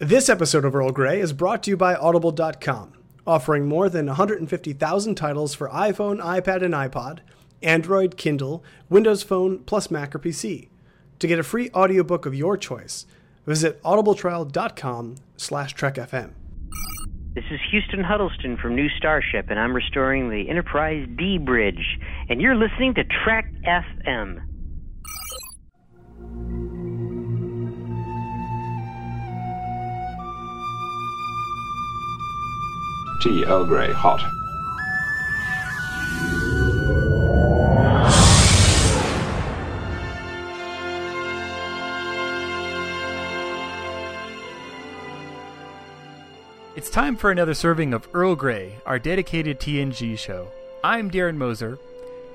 This episode of Earl Grey is brought to you by Audible.com, offering more than 150,000 titles for iPhone, iPad, and iPod, Android, Kindle, Windows Phone, plus Mac or PC. To get a free audiobook of your choice, visit audibletrial.com slash trekfm. This is Huston Huddleston from New Starship, and I'm restoring the Enterprise D Bridge, and you're listening to Trek FM. Tea Earl Grey hot. It's time for another serving of Earl Grey, our dedicated TNG show. I'm Darren Moser.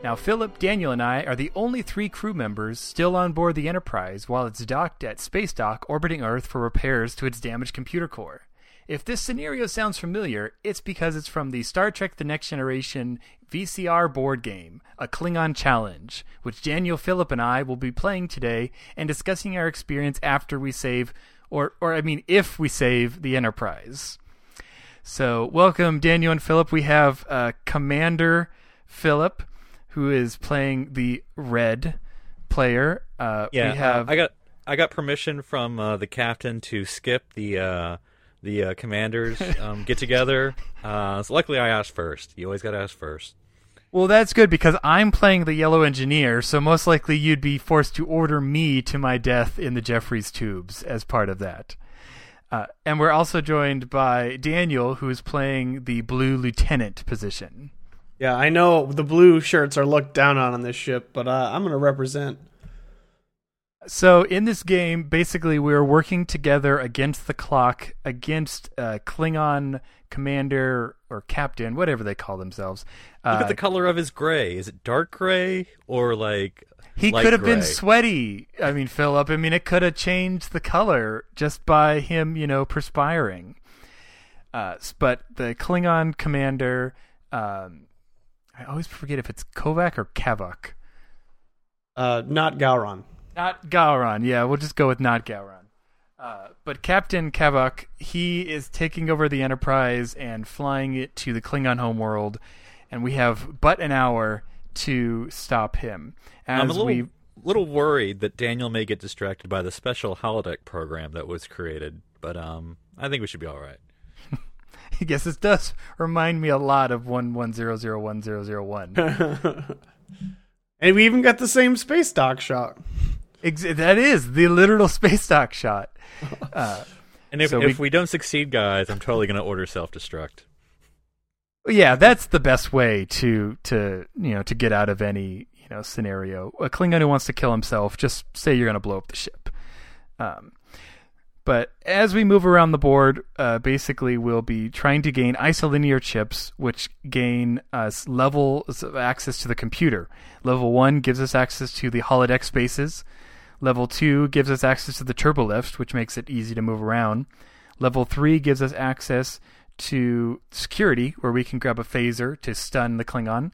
Now, Phillip, Daniel, and I are the only three crew members still on board the Enterprise while it's docked at Space Dock orbiting Earth for repairs to its damaged computer core. If this scenario sounds familiar, it's because it's from the Star Trek The Next Generation VCR board game, A Klingon Challenge, which Daniel, Phillip, and I will be playing today and discussing our experience after we save, or, or I mean, if we save the Enterprise. So, welcome, Daniel and Phillip. We have uh, Commander Phillip, who is playing the red player. Uh, Yeah, we have. I got I got permission from uh, the captain to skip the uh, the uh, commanders um, get together. Uh, so luckily, I asked first. You always got to ask first. Well, that's good because I'm playing the yellow engineer, so most likely you'd be forced to order me to my death in the Jefferies tubes as part of that. Uh, and we're also joined by Daniel, who is playing the blue lieutenant position. Yeah, I know the blue shirts are looked down on on this ship, but uh, I'm going to represent. So in this game, basically, we're working together against the clock, against uh, Klingon commander or captain, whatever they call themselves. Look Uh, at the color of his gray. Is it dark gray or like He could have been sweaty. I mean, Phillip. I mean, it could have changed the color just by him, you know, perspiring. Uh, but the Klingon commander, um, I always forget if it's Kovac or Kavak. Uh, not Gowron. Not Gowron. Yeah, we'll just go with not Gowron. Uh, but Captain Kavok, he is taking over the Enterprise and flying it to the Klingon homeworld, and we have but an hour to stop him. As I'm a little we little worried that Daniel may get distracted by the special holodeck program that was created, but um, I think we should be all right. I guess this does remind me a lot of one one zero zero one zero zero one. And we even got the same space dock shot. Ex- that is the literal space dock shot. Uh, And if So if we- we don't succeed, guys, I'm totally going to order self destruct. yeah, that's the best way to to you know to get out of any you know scenario. A Klingon who wants to kill himself, just say you're going to blow up the ship. Um, but as we move around the board, uh, basically we'll be trying to gain isolinear chips, which gain us levels of access to the computer. Level one gives us access to the holodeck spaces. Level two gives us access to the turbolift, which makes it easy to move around. Level three gives us access to security, where we can grab a phaser to stun the Klingon.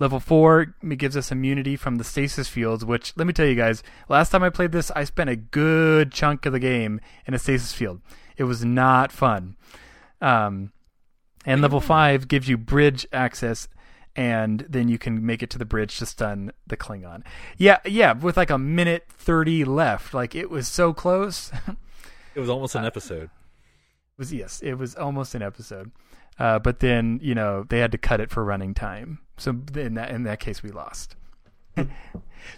Level four gives us immunity from the stasis fields, which let me tell you guys, last time I played this, I spent a good chunk of the game in a stasis field. It was not fun. Um, and level five gives you bridge access, and then you can make it to the bridge to stun the Klingon. Yeah, yeah, with like a minute thirty left, like it was so close. It was almost an episode. it was yes, it was almost an episode. Uh, but then you know they had to cut it for running time, so in that in that case we lost.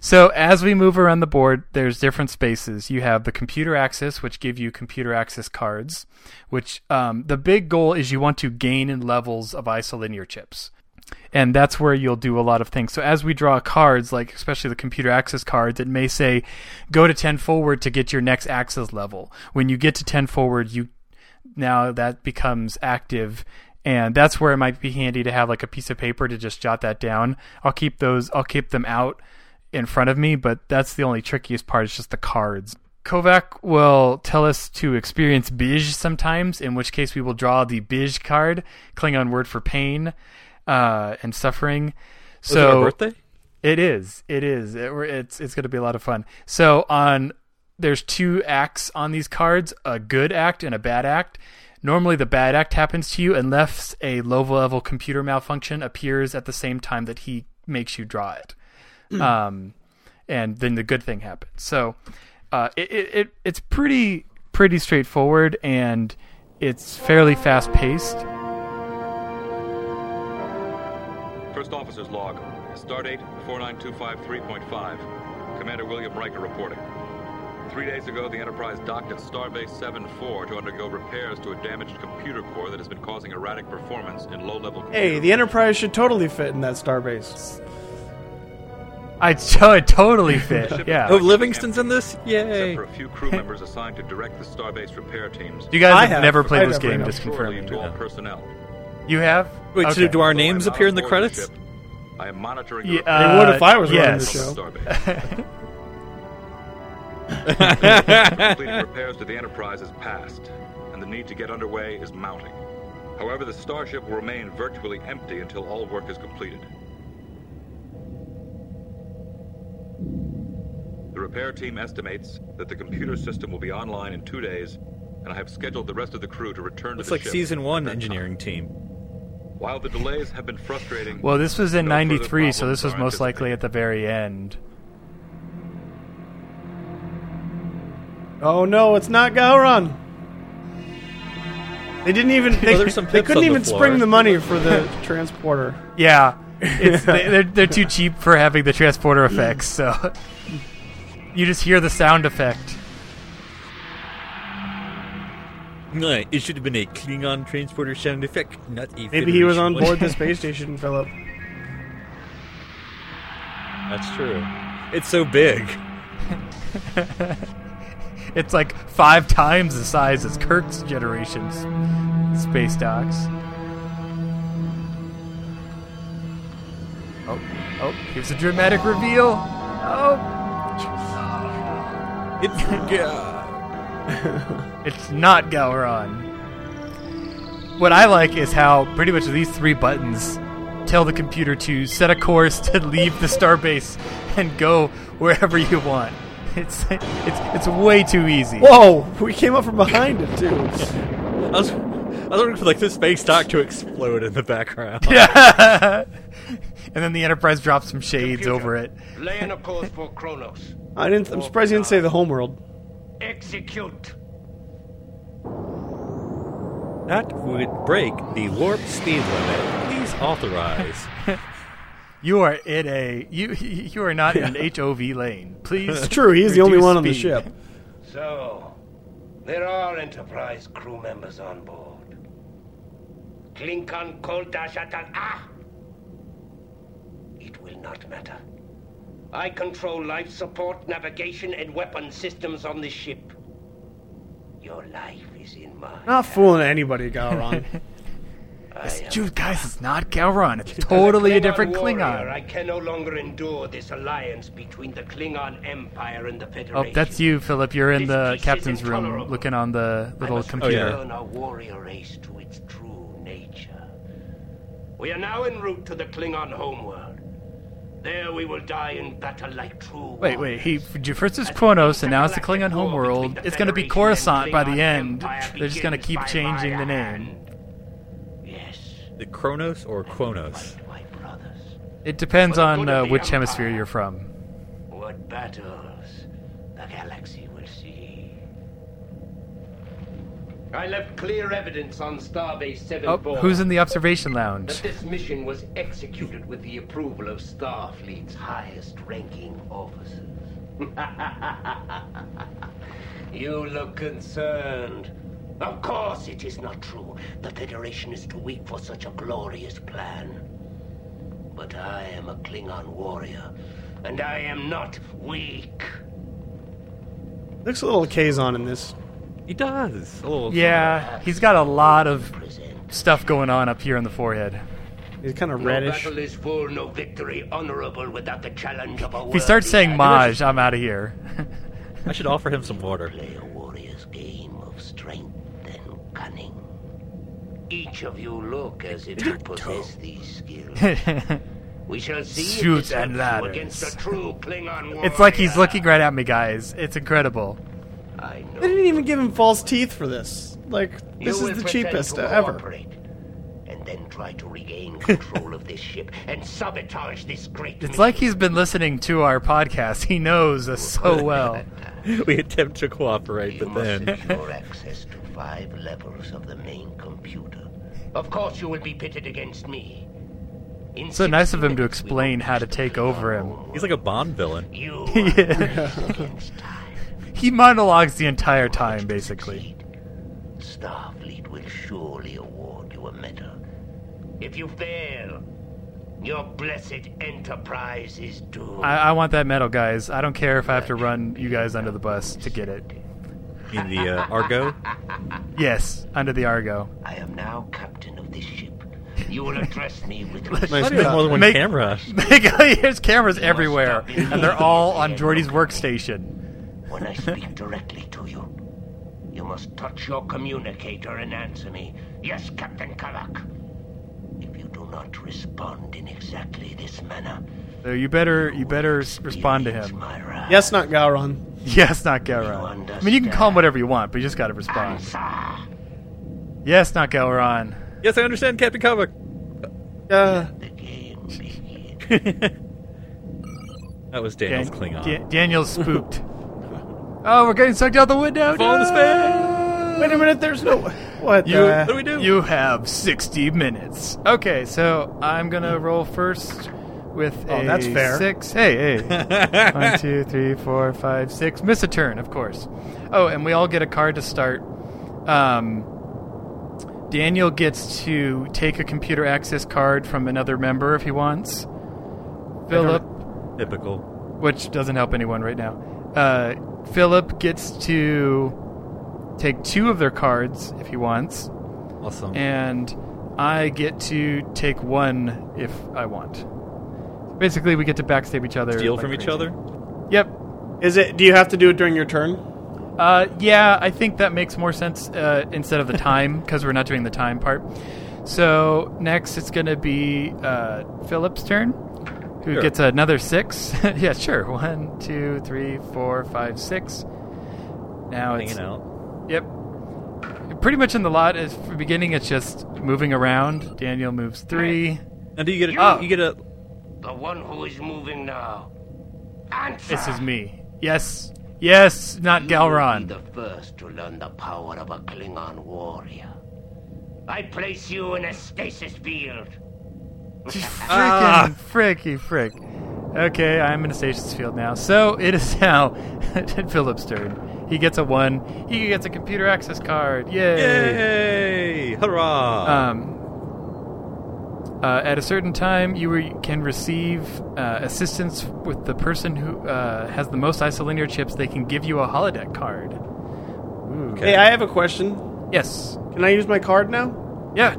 so as we move around the board, there's different spaces. You have the computer access, which give you computer access cards. Which um, the big goal is you want to gain in levels of isolinear chips and that's where you'll do a lot of things. So as we draw cards, like especially the computer access cards, it may say go to 10 forward to get your next access level. When you get to 10 forward, you now that becomes active and that's where it might be handy to have like a piece of paper to just jot that down. I'll keep those I'll keep them out in front of me, but that's the only trickiest part is just the cards. Kovac will tell us to experience Bij sometimes, in which case we will draw the Bij card, Klingon word for pain uh, and suffering. Was so birthday? it is. It is. It, it's it's going to be a lot of fun. So on there's two acts on these cards: a good act and a bad act. Normally, the bad act happens to you unless a low level computer malfunction appears at the same time that he makes you draw it, um, and then the good thing happens. So, uh, it, it it's pretty pretty straightforward and it's fairly fast paced. First officer's log. Stardate 49253.5. Commander William Riker reporting. Three days ago, the Enterprise docked at Starbase 7-4 to undergo repairs to a damaged computer core that has been causing erratic performance in low-level. Hey, the Enterprise should totally fit in that starbase. I t- totally fit. Yeah. Oh, Livingston's in this? Yay. Except for a few crew members assigned to direct the Starbase repair teams. You guys I have, have. never played I this never game, just Shortly confirming. to all personnel. You have? Wait, Okay. so do our names I'm appear in the credits? ship, I am monitoring Yeah, the uh, They would if I was running the show. Starbase. Completing repairs to the Enterprise is past, and the need to get underway is mounting. However, the starship will remain virtually empty until all work is completed. The repair team estimates that the computer system will be online in two days, and I have scheduled the rest of the crew to return Looks to the like ship season one that time. engineering team. While the delays have been frustrating, Well, this was in no '93, so this was most likely at the very end. Oh no, it's not Gowron. They didn't even. They, there's some they couldn't on the even spring the money for the transporter. Yeah, it's, they, they're they're too cheap for having the transporter effects, so you just hear the sound effect. No, it should have been a Klingon transporter sound effect, not a. Maybe he was on board the space station, Phillip. That's true. It's so big. It's like five times the size as Kirk's generations space docks. Oh, oh, here's a dramatic reveal. Oh, It's yeah. it's not Gowron. What I like is how pretty much these three buttons tell the computer to set a course to leave the starbase and go wherever you want. It's it's it's way too easy. Whoa! We came up from behind it too. I was, I was wondering for like the space dock to explode in the background. Yeah. and then the Enterprise drops some shades over it. Laying a course for Kronos. I didn't. I'm surprised you didn't say the homeworld. Execute. That would break the warp speed limit. Please authorize. You are in a you you are not in an HOV lane. Please. It's true. He's the only one on the speed. ship. So, there are Enterprise crew members on board. Klingon Koldashatan. Ah! It will not matter. I control life support, navigation, and weapon systems on this ship. Your life is in my. Not fooling anybody, Gowron. I Dude, guys, it's not Gowron. It's totally a different warrior, I can no longer endure this alliance between the Klingon Empire and the oh, Federation. Oh, that's you, Phillip. You're in This the captain's room, looking on the I little must computer. return our warrior race to its true nature. We are now en route to the Klingon homeworld. There we will die in battle like true Wait, wait. He warriors. first is As Kronos, the and now it's the Klingon homeworld. It's going to be Federation Coruscant by the end. They're just going to keep changing the name. Yes. the Kronos or Kronos? It depends on uh, which hemisphere you're from. What battles the galaxy will see. I left clear evidence on Starbase 7 Oh, who's in the observation that lounge? this mission was executed with the approval of Starfleet's highest ranking officers. you look concerned. Of course it is not true. The Federation is too weak for such a glorious plan. But I am a Klingon warrior, and I am not weak. Looks a little Kazon in this. He does. Oh, a little. Yeah, he's got a lot of stuff going on up here on the forehead. He's kind of No reddish. battle is full, no victory honorable without the challenge of a If he starts saying Maj, I'm out of here. I should offer him some water. Play a warrior's game of strength and cunning. Each of you look as if you possess these skills. We shall see Shoots and helps ladders. against a true Klingon warrior. It's like he's looking right at me, guys. It's incredible. I know. They didn't even give him false teeth for this. Like, this will is the pretend cheapest to ever. cooperate, And then try to regain control of this ship and sabotage this great It's like he's been listening to our podcast. He knows us so well. we attempt to cooperate, You but must then secure access to five levels of the main computer. Of course, you will be pitted against me. In So nice of him to minutes, we will explain how to take over him. he's like a Bond villain. You Yeah. are racing against time. He monologues the entire time, basically. Starfleet will surely award you a medal. If you fail, your blessed enterprise is doomed. I, I want that medal, guys. I don't care if I have to run you guys under the bus to get it. In the uh, Argo. Yes, under the Argo. I am now captain of this ship. You will address me with Nice Not more than one Make- camera. There's cameras everywhere, and they're all on Geordi's workstation. When I speak directly to you, you must touch your communicator and answer me. Yes, Captain Kavok. If you do not respond in exactly this manner, So you better you better respond to experience him. my wrath. Yes, not Gowron. Yes, not Gelron. I mean, you can call him whatever you want, but you just got to respond. Answer. Yes, not Gelron. Yes, I understand, Captain Comic. Uh, The game begins. That was Dan- Daniel's Klingon. Da- Daniel's spooked. Oh, we're getting sucked out the window. Fall in his No! face. wait a minute, there's no. What You, the? What do we do? you have 60 minutes. Okay, so I'm going to roll first with Oh, a that's fair. six. Hey, hey. One, two, three, four, five, six. Miss a turn, of course. Oh, and we all get a card to start. Um, Daniel gets to take a computer access card from another member if he wants. Phillip, Typical. which doesn't help anyone right now. Uh, Phillip gets to take two of their cards if he wants, Awesome. and I get to take one if I want. Basically, we get to backstab each other. Steal like from each other. Yep. Is it? Do you have to do it during your turn? Uh, yeah, I think that makes more sense uh, instead of the time because we're not doing the time part. So next, it's going to be uh, Phillip's turn, who Sure. gets another six. yeah, sure. One, two, three, four, five, six. Now it's Hanging out. Yep. Pretty much in the lot. Is for beginning, it's just moving around. Daniel moves three. And do you get a, Oh. you get a The one who is moving now. Answer. This is me. Yes. Yes, not You will Galron. be the first to learn the power of a Klingon warrior. I place you in a stasis field. Ah. Freaking, fricky, frick. Okay, I'm in a stasis field now. So it is now Phillip's turn. He gets a one. He gets a computer access card. Yay! yay! Hurrah! Um, uh, at a certain time, you re- can receive uh, assistance with the person who uh, has the most isolinear chips. They can give you a holodeck card. okay. Hey, I have a question. Yes. Can I use my card now? Yeah.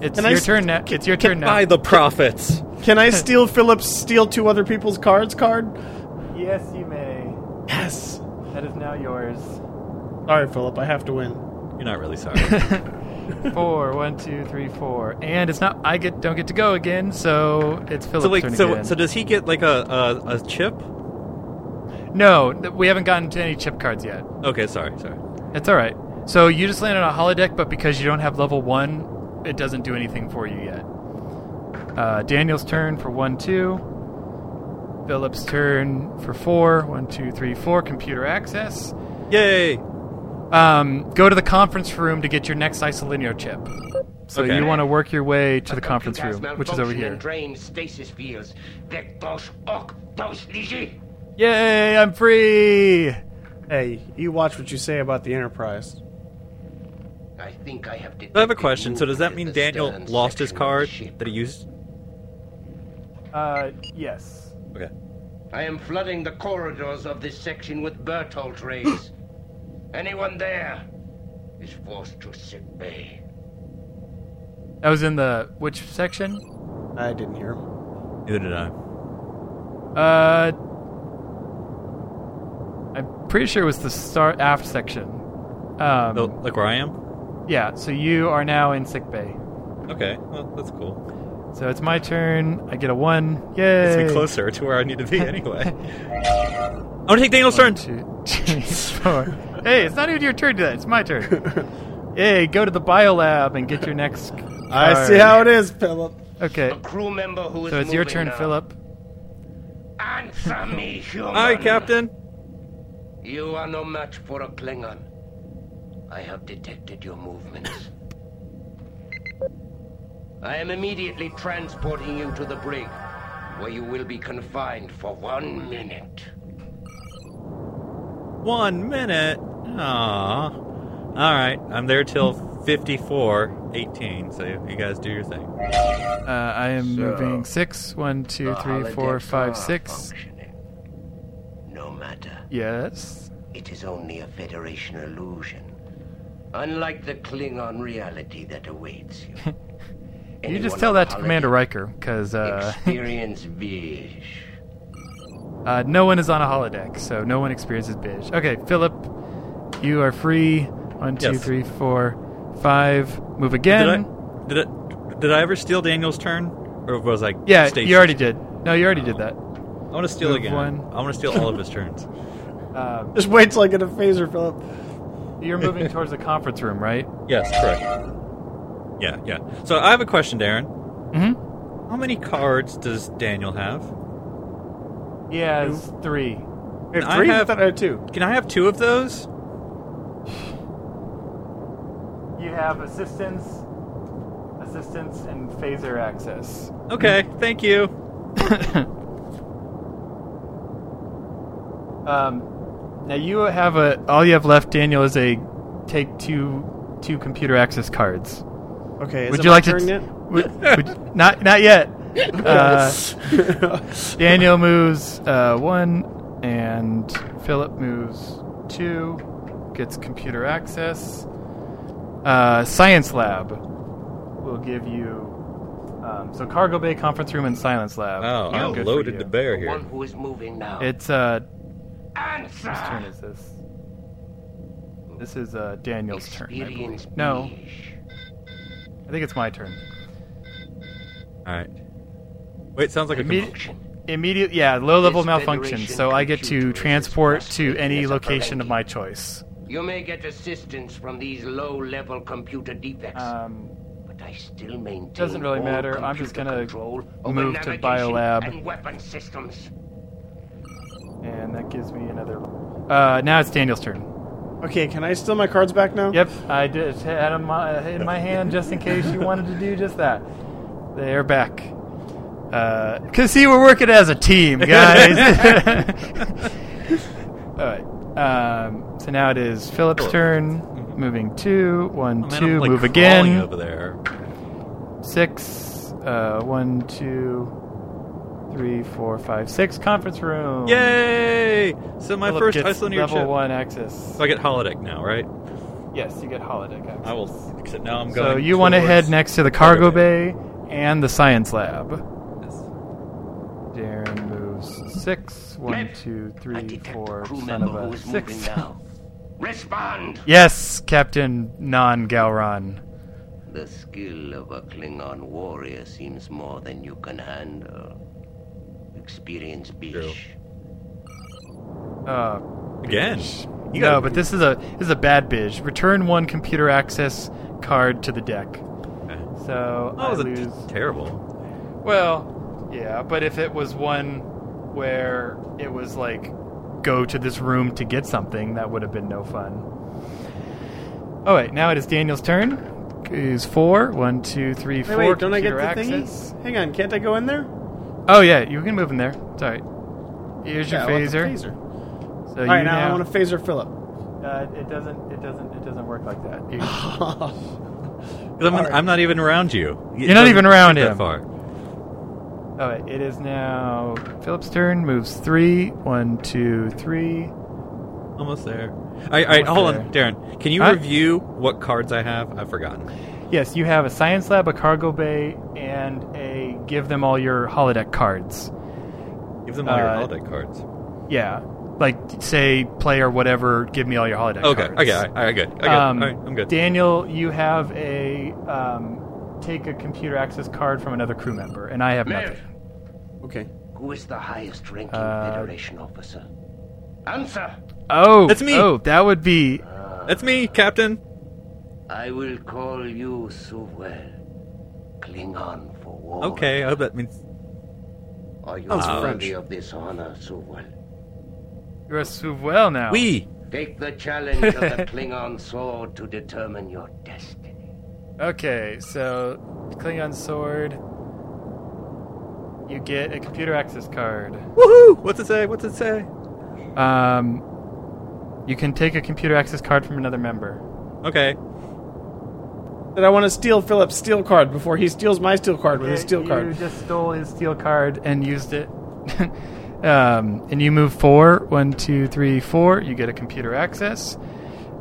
It's Can I your s- turn now. It's your turn now. By the prophets. Can I steal Phillip's steal two other people's cards card? Yes, you may. Yes. That is now yours. Sorry, Phillip. I have to win. You're not really sorry. four. One, two, three, four. And it's not. I get don't get to go again. So it's Phillip's so wait, turn so again. so does he get like a a, a chip? no, th- we haven't gotten to any chip cards yet. Okay, sorry, sorry. It's all right. So you just land on a holodeck, but because you don't have level one, it doesn't do anything for you yet. Uh, Daniel's turn for one, two. Phillip's turn for four. One, two, three, four. Computer access. Yay! Um, go to the conference room to get your next isolinear chip. So Okay. you want to work your way to the conference room, which is over here. and drain stasis fields. Vectos ok. Yay! I'm free. Hey, you watch what you say about the Enterprise. I think I have I have a question. So does that mean movement at the Daniel lost his section card that he used? Uh, yes. Okay. I am flooding the corridors of this section with Berthold rays. Anyone there is forced to sick bay. That was in the which section? I didn't hear. Neither did I. Uh, I'm pretty sure it was the start aft section. Um, So, like where I am? Yeah. So you are now in sick bay. Okay, well that's cool. So it's my turn. I get a one. Yay! It's me closer to where I need to be anyway. I'm gonna take Daniel's One, turn. two, three, four. Hey, it's not even your turn today. It's my turn. hey, Go to the biolab and get your next. I card. see how it is, Phillip. Okay. A crew member who is So it's your moving turn, now. Phillip. Answer me, human. Hi, Captain. You are no match for a Klingon. I have detected your movements. I am immediately transporting you to the brig, where you will be confined for one minute. One minute. Aww. All right, I'm there till 54, 18. So you guys do your thing. Uh, I am So, moving six. One, two, three, four, five, six. No matter. Yes. It is only a Federation illusion. Unlike the Klingon reality that awaits you. You just tell that to Commander Riker, because uh, Experience Bij. uh, no one is on a holodeck, so no one experiences Bij. Okay, Phillip, you are free. One, two, Yes. three, four, five. Move again. Did I, did I, did I ever steal Daniel's turn, or was I? Yeah, stationed? you already did. No, you already did that. I want to steal Move again. one. I want to steal all of his turns. Um, Just wait till I get a phaser, Phillip. You're moving towards the conference room, right? Yes, correct. Yeah, yeah. So I have a question, Darren. Mm-hmm. How many cards does Daniel have? He has three. We have I three? I have- thought I had two. Can I have two of those? You have assistance, assistance, and phaser access. Okay, thank you. Um, now you have a all you have left, Daniel, is a take two two computer access cards. Okay, is would it you my like turn to? yet? Would, would, not not yet. Uh, Daniel moves uh, one, and Phillip moves two. Gets computer access. Uh, science lab will give you. Um, so cargo bay, conference room, and silence lab. Oh, I'm good for loaded you. to bear The here. one who is moving now. It's uh, Answer. whose turn is this? This is uh, Daniel's turn. I believe. No, I think it's my turn. All right. Wait, sounds like a Immedi- Function. Immediate, yeah, low level malfunction. So I get to transport to any location of my choice. You may get assistance from these low-level computer defects, Um, but I still maintain doesn't really matter. I'm just gonna move to navigation Biolab. and weapon systems. And that gives me another. Uh, now it's Daniel's turn. Okay, can I steal my cards back now? Yep, I did had them uh, in my hand just in case you wanted to do just that. They're back. Uh, Cause see, we're working as a team, guys. All right. Um, so now it is Phillip's turn. Moving two, one, Oh, man. I'm, like, move crawling again. over there. Six. Uh, one, two, three, four, five, six. Conference room. Yay! So my Phillip first gets isolinear level ship. one access. So I get holodeck now, right? Yes, you get holodeck access. I will. Except now I'm going. So you want to head next to the cargo bay and the science lab. Yes. Darren moves six. One, Ned, two, I three, detect four. a crew Son of a six. Respond! Yes, Captain Non Galron. The skill of a Klingon warrior seems more than you can handle. Experience Bij. Uh, Again. You no, gotta- but this is a this is a bad bitch. Return one computer access card to the deck. Okay. So That I was lose. terrible. Well, yeah, but if it was one where it was like go to this room to get something, that would have been no fun. All right, now it is Daniel's turn. Is four. One, two, three, Wait, wait, don't I get the computer thingy? Hang on, can't I go in there? Oh yeah, you can move in there. It's alright. Here's Yeah, your I phaser. phaser. So All right, you now, now. I want a phaser Phillip. uh, it doesn't. It doesn't. It doesn't work like that. I'm, I'm not even around you. It You're not even around shoot that him. far. All right, it is now Phillip's turn. Moves three. One, two, three. Almost there. All right, all right hold on, Darren. Can you Huh? review what cards I have? I've forgotten. Yes, you have a science lab, a cargo bay, and a give them all your holodeck cards. Give them all your Uh, holodeck cards. Yeah, like say play or whatever. Give me all your holodeck Okay, cards. okay, all right, good. I got it. Um, all right, I'm good. Daniel, you have a um, take a computer access card from another crew member, and I have Mayor. nothing. Okay. Who is the highest ranking Uh, Federation officer? Answer! Oh, That's me. Oh, that would be. That's me, Captain. I will call you Suvel. Klingon for war. Okay, I hope that means. Are you Sounds worthy French. of this honor, Suvel? You're a Suvel now. We. Take the challenge of the Klingon sword to determine your destiny. Okay, so Klingon sword. You get a computer access card. Woohoo! What's it say? What's it say? Um, you can take a computer access card from another member. Okay. That I want to steal Phillip's steel card before he steals my steel card with his steel card. you just stole his steel card and used it. um, and you move four. One, two, three, four. You get a computer access.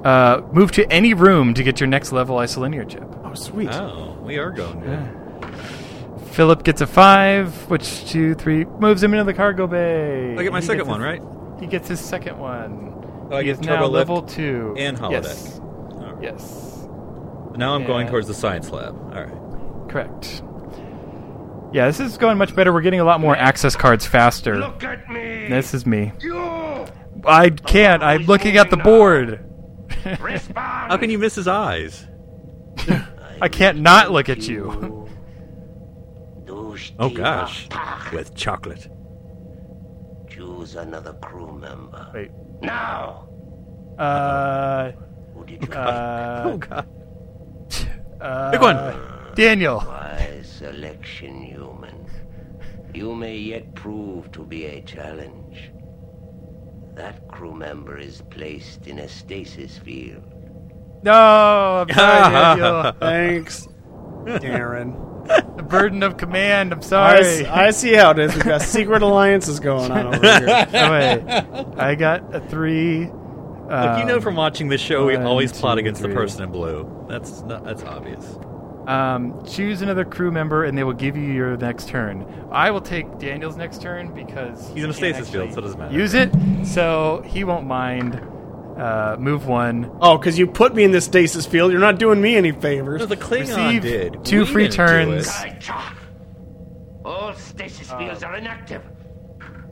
Uh, move to any room to get your next level isolinear chip. Oh, sweet. Oh, we are going good. Phillip gets a five, which two, three moves him into the cargo bay. I get my He second one, his- right? He gets his second one. Oh, I he get is turbo now lift level two and holodeck. Yes, All right. yes, Now I'm going towards the science lab. All right. correct. Yeah, this is going much better. We're getting a lot more access cards faster. Look at me! This is me. You! I can't. I'm looking at the board. How can you miss his eyes? I can't not look at you. Oh gosh, with chocolate. Choose another crew member. Wait. Now! Uh. Who did you Uh. oh god. Uh Big one. Daniel. Wise selection, human. You may yet prove to be a challenge. That crew member is placed in a stasis field. No, I'm sorry, Daniel. Thanks, Aaron. the burden of command. I'm I, sorry. I see how it is. We've got secret alliances going on over here. Oh, wait. I got a three. Look, you know from watching this show, we one, always plot two, against three. the person in blue. That's not, that's obvious. Um, choose another crew member, and they will give you your next turn. I will take Daniel's next turn because He's in a can't stasis field, actually so it doesn't matter. Use it, so he won't mind. Uh, move one. Oh, because you put me in this stasis field. You're not doing me any favors. No, the Klingon Receive did. two We free didn't do turns. it. Kaichak! All stasis fields are inactive.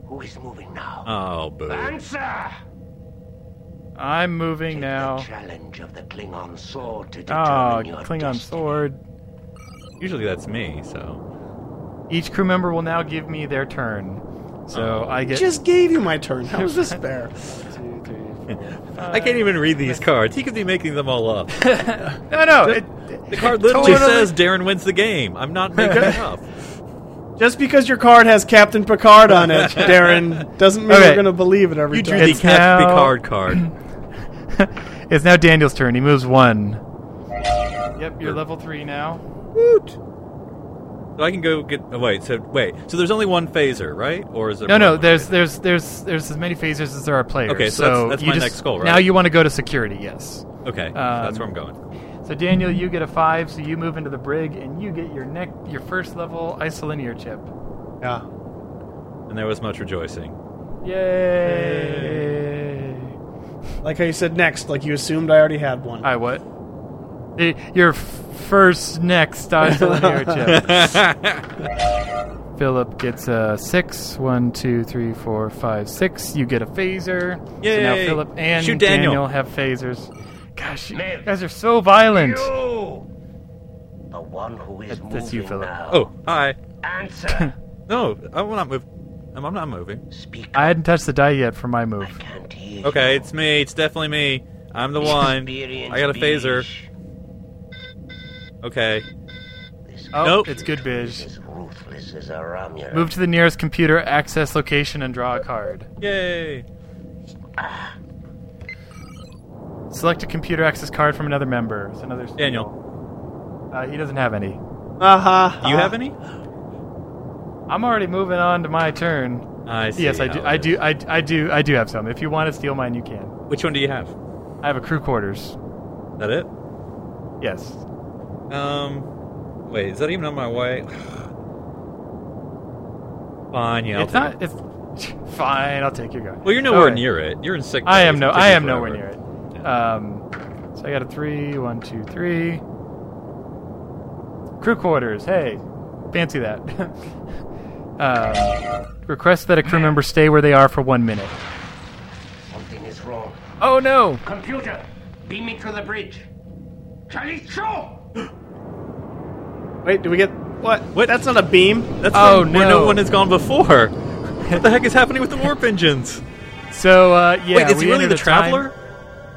Who is moving now? Oh, boo. Answer! I'm moving Take now. The challenge of the Klingon sword to Oh, determine your Klingon destiny. sword. Usually that's me, so. Each crew member will now give me their turn. So Oh. I get Just gave you my turn. How is this fair? two, three, four. I can't even read these uh, cards. He could be making them all up. No, no. It, The card literally Totally. says Darren wins the game. I'm not making it up. Just because your card has Captain Picard on it, Darren, doesn't mean Okay. we're going to believe it every You drew time. the It's Captain Picard card. it's now Daniel's turn. He moves one. Yep, you're level three now. So I can go get. Oh, wait. So wait. So there's only one phaser, right? Or is there? No, no. more? There's there's there's there's as many phasers as there are players. Okay, so that's- that's you my just- next goal, right? Now you want to go to security. Yes. Okay, Um, that's where I'm going. So Daniel, you get a five, so you move into the brig, and you get your neck your first level isolinear chip. Yeah. And there was much rejoicing. Yay! Like how you said next, like you assumed I already had one. I what? Eh, Your first next isolinear chip. Phillip gets a six. One, two, three, four, five, six. You get a phaser. So now Yay. Phillip and Shoot Daniel. have phasers. Gosh, you guys are so violent. You! The one who is That- moving that's you, Phillip. now. Oh, hi. Answer! No, I'm not moving. I'm, I'm not moving. Speak I hadn't touched the die yet for my move. I can't hear Okay, it's me. It's definitely me. I'm the one. Experience I got a phaser. Bij. Okay. This Oh, Nope. it's good, Biz. is ruthless as a Romulan. Move to the nearest computer access location and draw a card. Yay. Select a computer access card from another member. It's another steal. Daniel. Uh, he doesn't have any. Uh-huh. Do you have any? I'm already moving on to my turn. I see. yes, I do. I do. I, I do. I do have some. If you want to steal mine, you can. Which one do you have? I have a crew quarters. That it? Yes. Um. Wait, is that even on my way? Fine, yeah. I'll it's take not. It's fine. I'll take your guy. Well, you're nowhere Alright. near it. You're in sick. I am no. I am nowhere near it. Um. So I got a three. One, two, three. Crew quarters. Hey, fancy that. uh, request that a crew member stay where they are for one minute. Something is wrong. Oh no! Computer, beam me to the bridge. Charlie, show! Wait, do we get what? What? That's not a beam. That's Oh, from where no no. one has gone before. what the heck is happening with the warp engines? So uh, yeah, Wait, is we he really the traveler?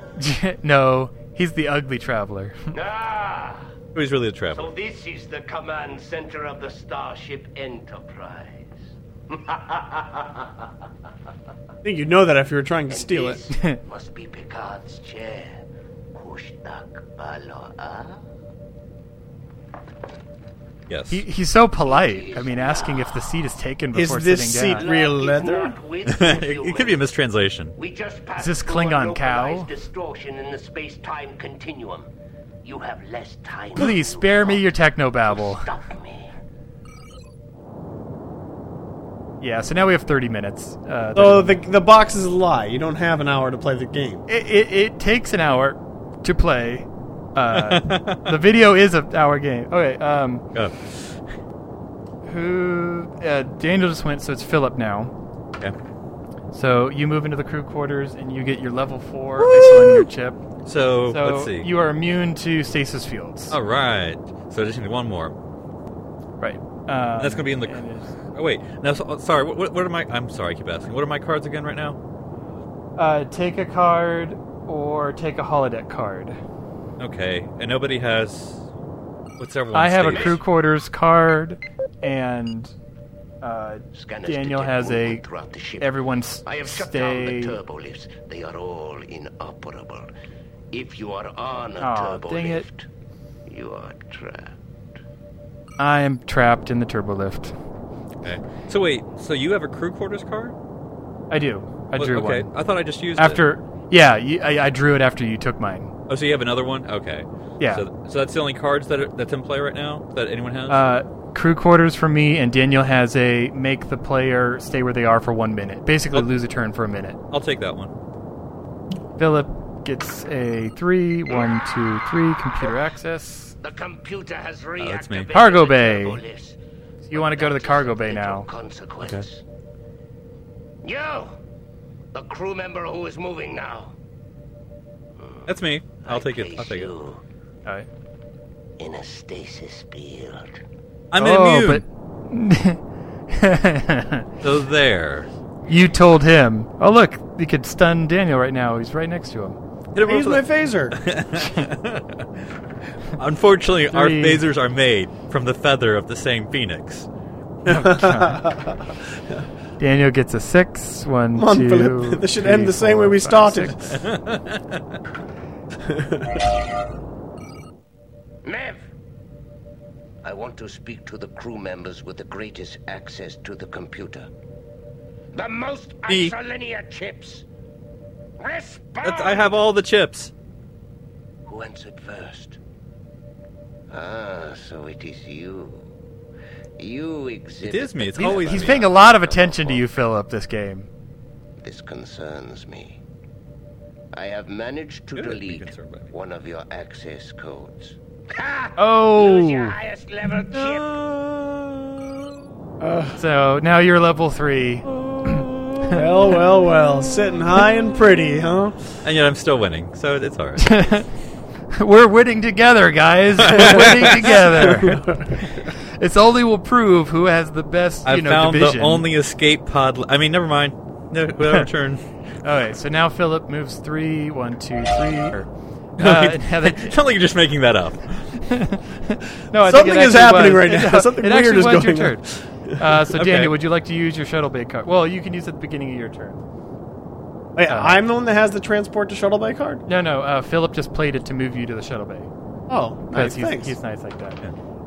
no, he's the ugly traveler. Ah, Or he's really the traveler? so this is the command center of the Starship Enterprise. I think you'd know that if you were trying to steal it. This must be Picard's chair. Kushtak Balo, ah? Yes. he, he's so polite. I mean, asking if the seat is taken Is before this sitting seat down. real is leather? not with you, it, it could be a mistranslation. We just passed this Klingon a cow? distortion in the space-time continuum. You have less time. Please spare me your technobabble. Stop me. Yeah, so now we have 30 minutes. Uh, Oh, the the box is a lie. You don't have an hour to play the game. it, it, it takes an hour to play. Uh, the video is an hour game. Okay, um, Oh, who? Uh, Daniel just went, so it's Phillip now. okay. So you move into the crew quarters and you get your level four isolating your chip. So, So let's see. you are immune to stasis fields. All right. So I just need one more. Right. Um, That's going to be in the. And it's- Oh wait. No. So, sorry. What, what, what are my? I'm sorry. I keep asking. What are my cards again right now? Uh, take a card or take a holodeck card. Okay. And nobody has. What's everyone's I have a crew quarters card, and uh, Scanners Daniel detect has a movement throughout the ship. everyone's I have shut down the turbo lifts. They are all inoperable. If you are on a Aw, turbo dang it. lift, you are trapped. I am trapped in the turbo lift. Okay. So wait. So you have a crew quarters card? I do. I Well, drew okay. one I thought I just used it. after. Yeah, you, I, I drew it after you took mine. Oh, so you have another one? Okay. Yeah. So, so that's the only cards that are, that's in play right now that anyone has. Uh, crew quarters for me, and Daniel has a make the player stay where they are for one minute. Basically, Oh. lose a turn for a minute. I'll take that one. Phillip gets a three, one, two, three, computer access. The computer has Oh, that's me. reactivated Cargo the bay. Turbo lifts. You want to go to the cargo bay now. Consequence. You, the crew member who is moving now. That's me. I'll I take it. I'll place take it. you All right. In a stasis field. I'm oh, immune. but So there. you told him. Oh, look, you could stun Daniel right now. He's right next to him. Hit him Use with my phaser. Unfortunately, our phasers are made from the feather of the same phoenix. Daniel gets a six. One, Come on, two, Phillip. This should end three, the same way we five, started. six. Mev! I want to speak to the crew members with the greatest access to the computer. The most Me. isolinear chips. Respond! I have all the chips. Who answered first? Ah, so it is you. You exhibit. It is me. It's the always He's me. paying a lot of attention to you, Phillip, this game. This concerns me. I have managed to Good, be delete concerned by me. one of your access codes. Oh. Use your highest level chip. So now you're level three. well, well, well. Sitting high and pretty, huh? And yet I'm still winning, so it's all right. We're winning together, guys. We're winning together. it's only will prove who has the best, I you know, found division. the only escape pod. Li- I mean, never mind. No, whatever turn. Okay, so now Phillip moves three, one, two, three. Uh, it's not like you're just making that up. no, I Something it is happening was. right It- now. Something it weird is going on. turn. Uh, so, Okay. Daniel, would you like to use your shuttle bay card? Well, you can use it at the beginning of your turn. Wait, Uh, I'm the one that has the transport to shuttle bay card? No, no, uh, Phillip just played it to move you to the shuttle bay. Oh, nice. He's, Thanks. he's nice like that.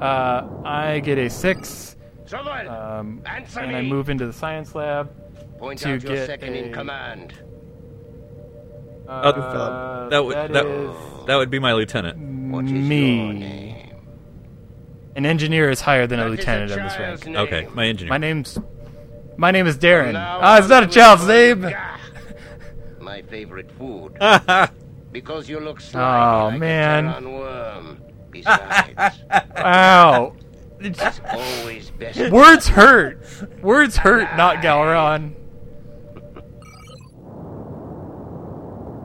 Uh, I get a six, Someone, um, answer and me. I move into the science lab. Point to out your get second in command. Uh, That would that, is that would be my lieutenant. What is me. your name? An engineer is higher than a lieutenant a in this rank. name. Okay, my engineer. My name's my name is Darren. Now Ah, it's not a on child's name. Gah. My favorite food. because you look Oh, like man. a worm. Besides, Wow. it's always best. Words hurt. Words hurt, not Galron.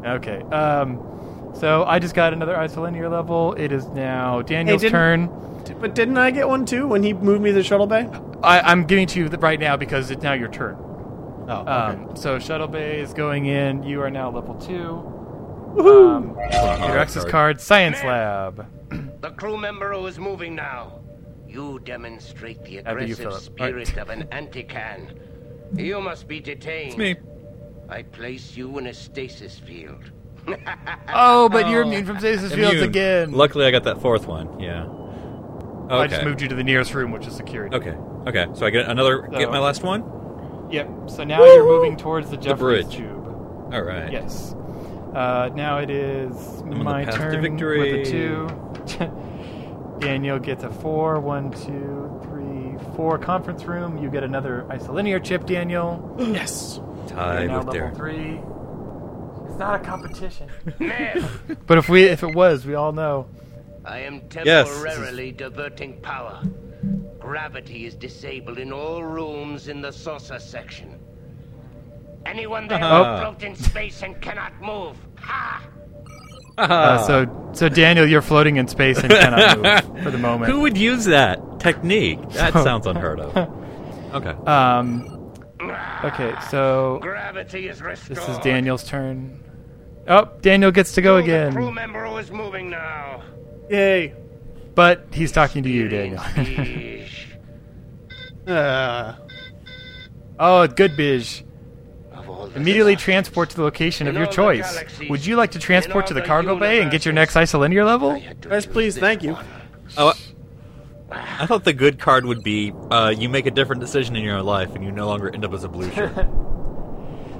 Okay. Um. So I just got another isolinear level. It is now Daniel's didn't- turn. But didn't I get one too when he moved me to the shuttle bay? I, I'm giving it to you right now because it's now your turn. Oh, Um, so shuttle bay is going in. You are now level two. Um, your access card, science lab. The crew member who is moving now. You demonstrate the After you, aggressive Philip. spirit of an anti-can. You must be detained. It's me. I place you in a stasis field. Oh, but you're immune from stasis fields again. Luckily, I got that fourth one. Yeah. Okay. I just moved you to the nearest room, which is security. Okay. Okay. So I get another. Get my last one. Yep. So now you're moving towards the Jefferies bridge. tube. All right. Yes. Uh, now it is on the my path to turn victory. with a two. Daniel gets a four. One, two, three, four. Conference room. You get another isolinear chip, Daniel. Yes. Tie You're now with level their. three. It's not a competition. But if we, if it was, we all know. I am Yes, temporarily diverting power. Gravity is disabled in all rooms in the saucer section. Anyone there Uh-huh. float in space and cannot move. Ha! Uh, so, so Daniel, you're floating in space and cannot move for the moment. Who would use that technique? That sounds unheard of. Okay. Um. Okay, so Gravity is restored. this is Daniel's turn. Oh, Daniel gets to go To the crew member is moving now. Yay. but he's talking to you, Daniel. Yeesh. Uh, oh, good Bij. Of all the Immediately stars, transport to the location of your choice. galaxies, Would you like to transport to the cargo bay and get your next isolinear level? I yes, please. Thank you. Oh, I thought the good card would be uh, you make a different decision in your life and you no longer end up as a blue shirt.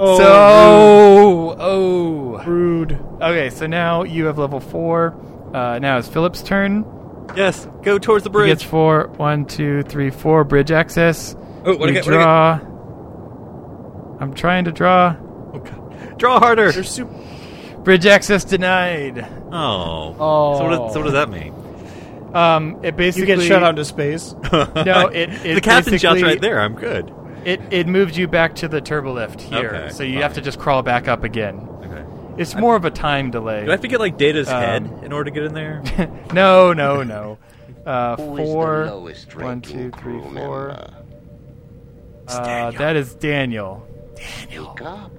Oh, so, oh. rude. Okay, so now you have level four. Uh, now it's Philip's turn. Yes, go towards the He bridge. gets four. One, two, three, four. Bridge access. Oh, what do I You get? What do I draw. I'm trying to draw. get? Oh, God. Draw harder. Super. Bridge access denied. Oh. Oh. So what, does, so what does that mean? Um, it basically You basically get shut out into space. No, it, it the captain shot's right there. I'm good. It it moved you back to the turbo lift here, Okay, so you fine. have to just crawl back up again. Okay. It's more of a time delay. Do I have to get like Data's Um, head in order to get in there? no, no, no. Uh, Who is the four. lowest One, ranking two, three, crew four. member? Uh, that is Daniel. Speak up.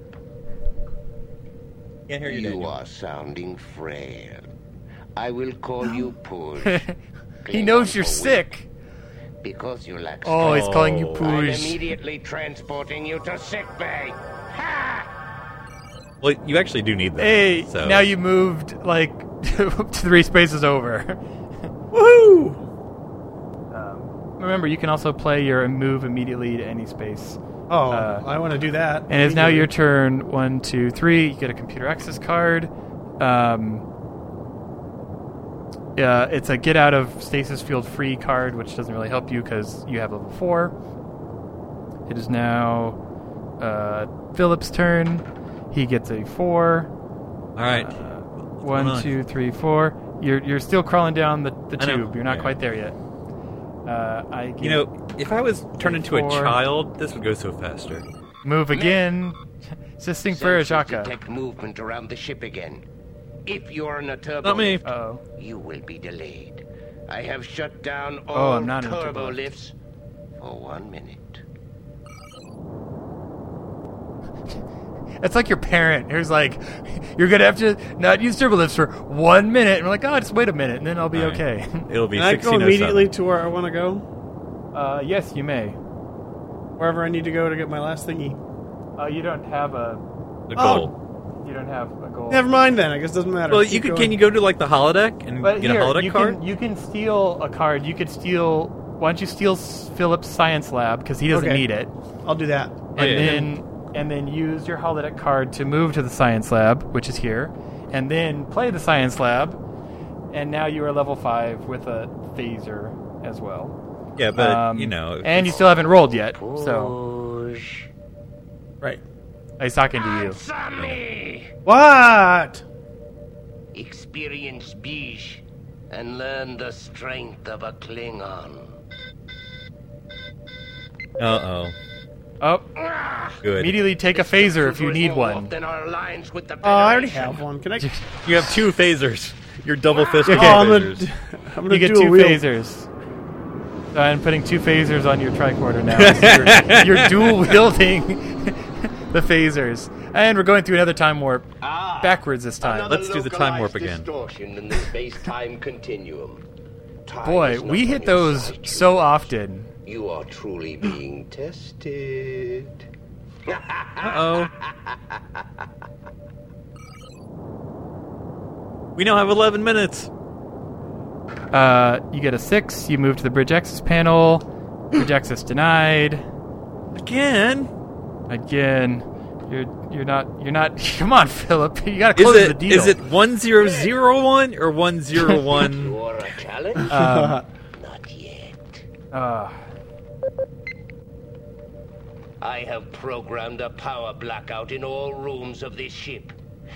Can't hear you, You Daniel. are sounding frail. I will call you Push. he knows you're sick. Because you lack Oh, he's calling you Oh. I'm immediately transporting you to sick bay. Ha! Well, you actually do need that. Hey, so. now you moved like three spaces over. Woohoo! Um, remember, you can also play your move immediately to any space. Oh, Uh, I want to do that. And it's now your turn. One, two, three. You get a computer access card. Um, yeah, it's a get out of stasis field free card, which doesn't really help you because you have level four. It is now uh, Philip's turn. He gets a four. All right. Uh, going one, on? two, three, four. You're you're still crawling down the, the tube. You're not Yeah. quite there yet. Uh, I you know, if I was turned into a child, this would go so faster. move again. Assisting for Sensors Ajaka. detect movement around the ship again. If you're in a turbo Not me. lift, Oh. you will be delayed. I have shut down Oh, all I'm not turbo turbo lifts for one minute. It's like your parent who's like, "You're gonna have to not use turbo lifts for one minute," and we're like, "Oh, just wait a minute, and then I'll be All right. okay." It'll be Can I go 1607. immediately to where I want to go? uh, yes, you may. Wherever I need to go to get my last thingy. Uh, you don't have a, The Oh. goal. you don't have a goal. Never mind then. I guess it doesn't matter. Well, Keep you could. going. Can you go to like the holodeck and But get here, a holodeck you card? can you can steal a card. You could steal. Why don't you steal S- Philip's science lab because he doesn't Okay. need it, I'll do that. and yeah, yeah. then and then use your holodeck card to move to the science lab, which is here, and then play the science lab, and now you are level five with a phaser as well. yeah, but Um, you know, and you still haven't rolled yet, so Push. Right. he's talking to you. Me! What? Experience Bij. and learn the strength of a Klingon. Uh oh. Oh, Good. immediately take a phaser if you need one. Then our alliance with the Oh, I already have one. Can I? You have two phasers. You're double fisted Oh, I'm gonna, phasers. I'm gonna You get do a two wheel. phasers. So I'm putting two phasers on your tricorder now. So you're, you're dual wielding the phasers, and we're going through another time warp Ah, backwards this time. Let's do the time warp again. Distortion in the space-time continuum. Time Boy, is not we on hit your those side, so Julius. often. You are truly being tested. Uh oh. We now have 11 minutes. Uh, you get a six. You move to the bridge access panel. Bridge access denied. Again? Again, you're you're not you're not. Come on, Philip. You gotta Is close the deal. is it 1001 or 101? You are a challenge? Um, not yet. uh, I have programmed a power blackout in all rooms of this ship,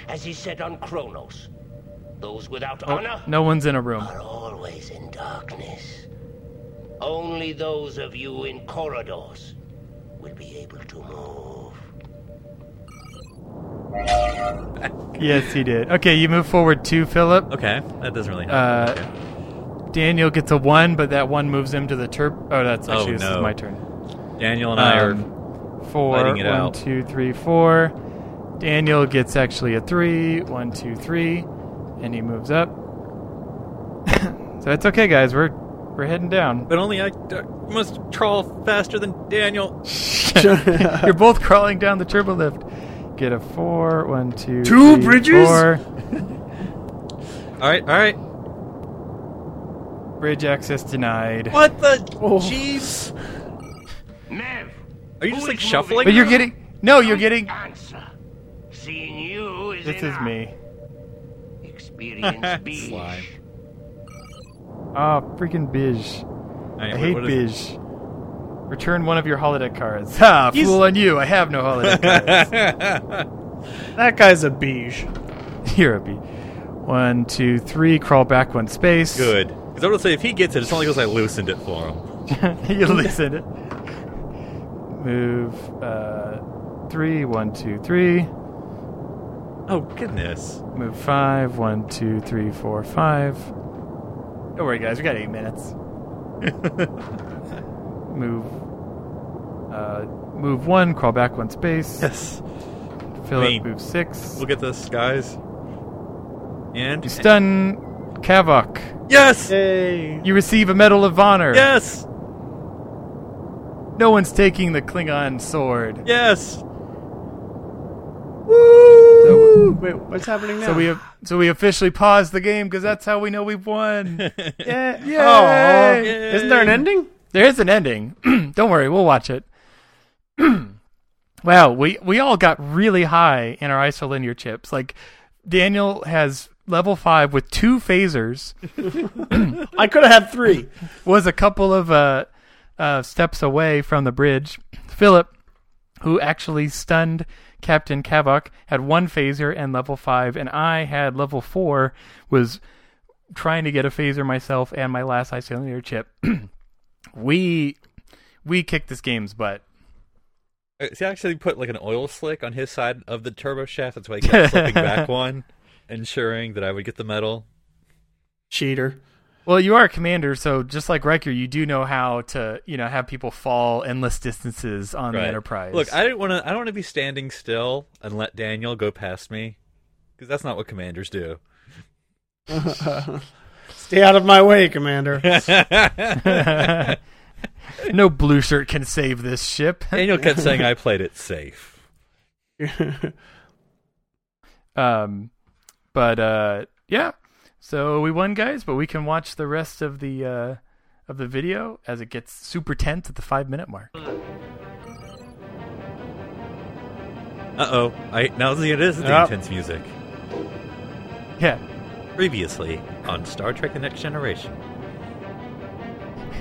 as is said on Kronos. Those without honor no one's in a room. are always in darkness. Only those of you in corridors will be able to move. Yes, he did. Okay, you move forward two, Philip. Okay, that doesn't really Uh, help. Okay. Daniel gets a one, but that one moves him to the turb. Oh, that's Oh, actually this no. is my turn. Daniel and I are. Um, four. fighting it one, out. two, three, four. Daniel gets actually a three. One, two, three, and he moves up. so it's okay, guys. We're we're heading down. But only I uh, must crawl faster than Daniel. You're both crawling down the turbo lift. Get a four. One, two, Two three, bridges? four. All right, all right. Bridge access denied. What the? Oh. Jeez. Nev! Are you just like shuffling? But you're getting no. You're getting. Answer. Seeing you is This is me. Experience B. Slime. Oh, freaking Bij. All right, I hate what is- Bij. Return one of your holodeck cards. Ha! He's- Fool on you. I have no holodeck cards. That guy's a beige. You're a B. One, two, three. Crawl back one space. Good. I would say if he gets it, it's only because I loosened it for him. you listen it. Move uh, three. One, two, three. Oh goodness. Move five. One, two, three, four, five. Don't worry, guys. We got eight minutes. move. Uh, move one. Crawl back one space. Yes. Philip Wait. move six. Look at this, guys. And You stun Kavok. yes, Yay. You receive a Medal of Honor. yes, No one's taking the Klingon sword. yes. So, Wait, what's happening now? so we have, so we officially paused the game because that's how we know we've won. yeah. Yay. Oh, Yay. isn't there an ending? there is an ending. Don't worry, we'll watch it. wow, we we all got really high in our isolinear chips. Like Daniel has level five with two phasers. I could have had three. was a couple of uh, uh, steps away from the bridge. Philip, who actually stunned Captain Kavok, had one phaser and level five, and I had level four. Was trying to get a phaser myself and my last isolinear chip. we we kicked this game's butt. Uh, See, I actually put like an oil slick on his side of the turbo shaft. That's why he kept slipping back one, ensuring that I would get the medal. Cheater. Well, you are a commander, so just like Riker, you do know how to, you know, have people fall endless distances on the Enterprise. Look, I didn't want to. I don't want to be standing still and let Daniel go past me, because that's not what commanders do. Stay out of my way, Commander. no blue shirt can save this ship. Daniel kept saying I played it safe. Um, but uh, yeah. So we won, guys. But we can watch the rest of the uh, of the video as it gets super tense at the five minute mark. Uh oh. I now it is the Yep. intense music. Yeah. Previously on Star Trek: The Next Generation.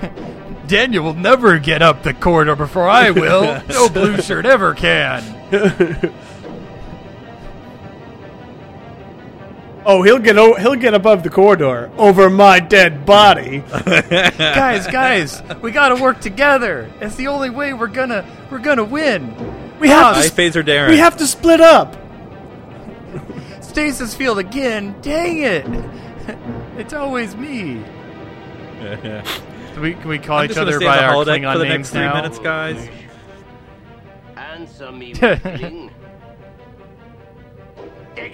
Daniel will never get up the corridor before I will. no blue shirt ever can. Oh, he'll get o- he'll get above the corridor over my dead body. guys, guys, we gotta work together. It's the only way we're gonna we're gonna win. We have Hi, to Phaser Darren. we have to split up. Stasis field again. Dang it! It's always me. Can we, can we call I'm each just gonna other stay by on the our holodeck Klingon for the names next three now? minutes, guys. Answer me, weakling.